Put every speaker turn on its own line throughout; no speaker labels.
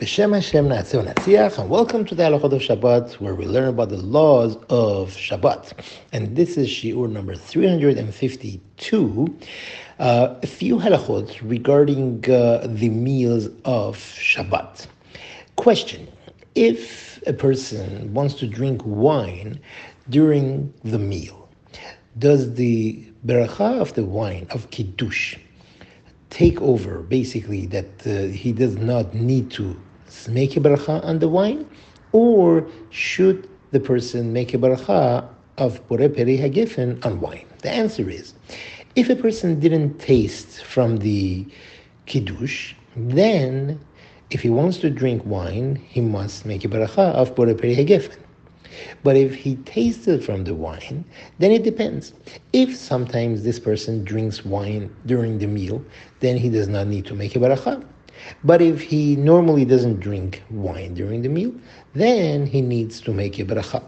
B'Shem Hashem Natziach, and welcome to the Halachot of Shabbat, where we learn about the laws of Shabbat. And this is Shiur number 352, uh, a few halachot regarding uh, the meals of Shabbat. Question, if a person wants to drink wine during the meal, does the beracha of the wine, of Kiddush, take over, basically, that uh, he does not need to make a bracha on the wine, or should the person make a bracha of Bore Peri Hagefen on wine? The answer is, if a person didn't taste from the Kiddush, then if he wants to drink wine, he must make a bracha of Bore Peri Hagefen. But if he tasted from the wine, then it depends. If sometimes this person drinks wine during the meal, then he does not need to make a baracha. But if he normally doesn't drink wine during the meal, then he needs to make a baracha.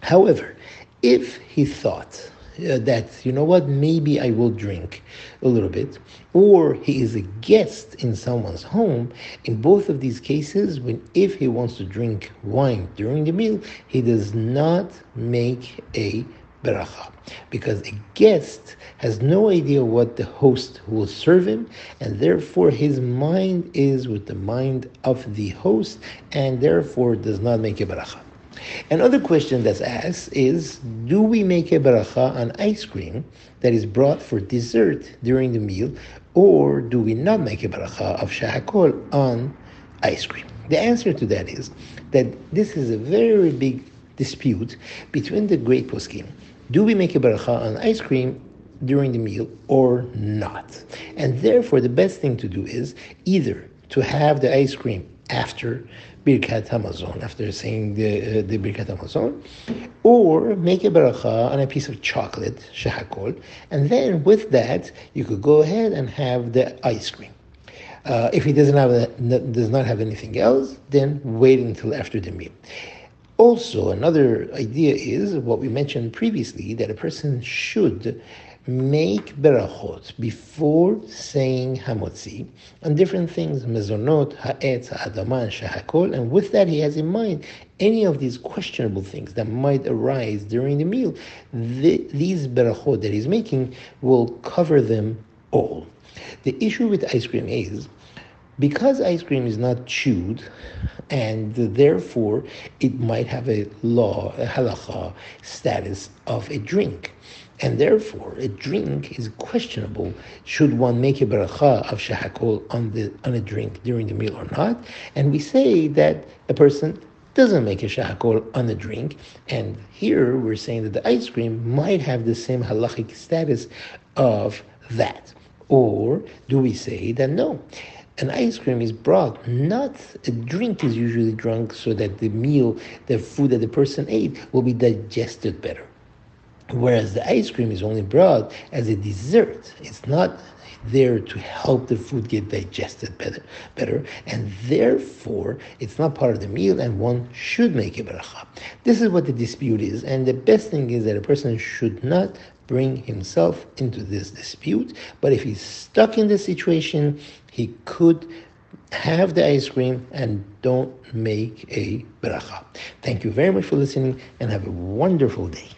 However, if he thought uh, that, you know what, maybe I will drink a little bit, or he is a guest in someone's home, in both of these cases, when if he wants to drink wine during the meal, he does not make a beracha because a guest has no idea what the host will serve him and therefore his mind is with the mind of the host and therefore does not make a beracha Another question that's asked is Do we make a baracha on ice cream that is brought for dessert during the meal, or do we not make a baracha of shahakol on ice cream? The answer to that is that this is a very big dispute between the great poskim. Do we make a baracha on ice cream during the meal or not? And therefore, the best thing to do is either to have the ice cream after Birkat Hamazon, after saying the, uh, the Birkat Hamazon, or make a baracha on a piece of chocolate, shahakol, and then with that, you could go ahead and have the ice cream. Uh, if he doesn't have does not have anything else, then wait until after the meal. Also, another idea is what we mentioned previously that a person should make berachot before saying hamotzi on different things, mezonot, ha'etz, ha'adama, and shahakol, and with that he has in mind any of these questionable things that might arise during the meal. The, these berachot that he's making will cover them all. The issue with ice cream is because ice cream is not chewed, and therefore it might have a law, a halacha status of a drink. And therefore, a drink is questionable. Should one make a beracha of shahakol on the on a drink during the meal or not? And we say that a person doesn't make a shahakol on the drink. And here we're saying that the ice cream might have the same halachic status of that. Or do we say that no? An ice cream is brought, not a drink is usually drunk so that the meal, the food that the person ate will be digested better. Whereas the ice cream is only brought as a dessert. It's not there to help the food get digested better, better, and therefore it's not part of the meal, and one should make a bracha. This is what the dispute is, and the best thing is that a person should not bring himself into this dispute. But if he's stuck in this situation, he could have the ice cream and don't make a bracha. Thank you very much for listening, and have a wonderful day.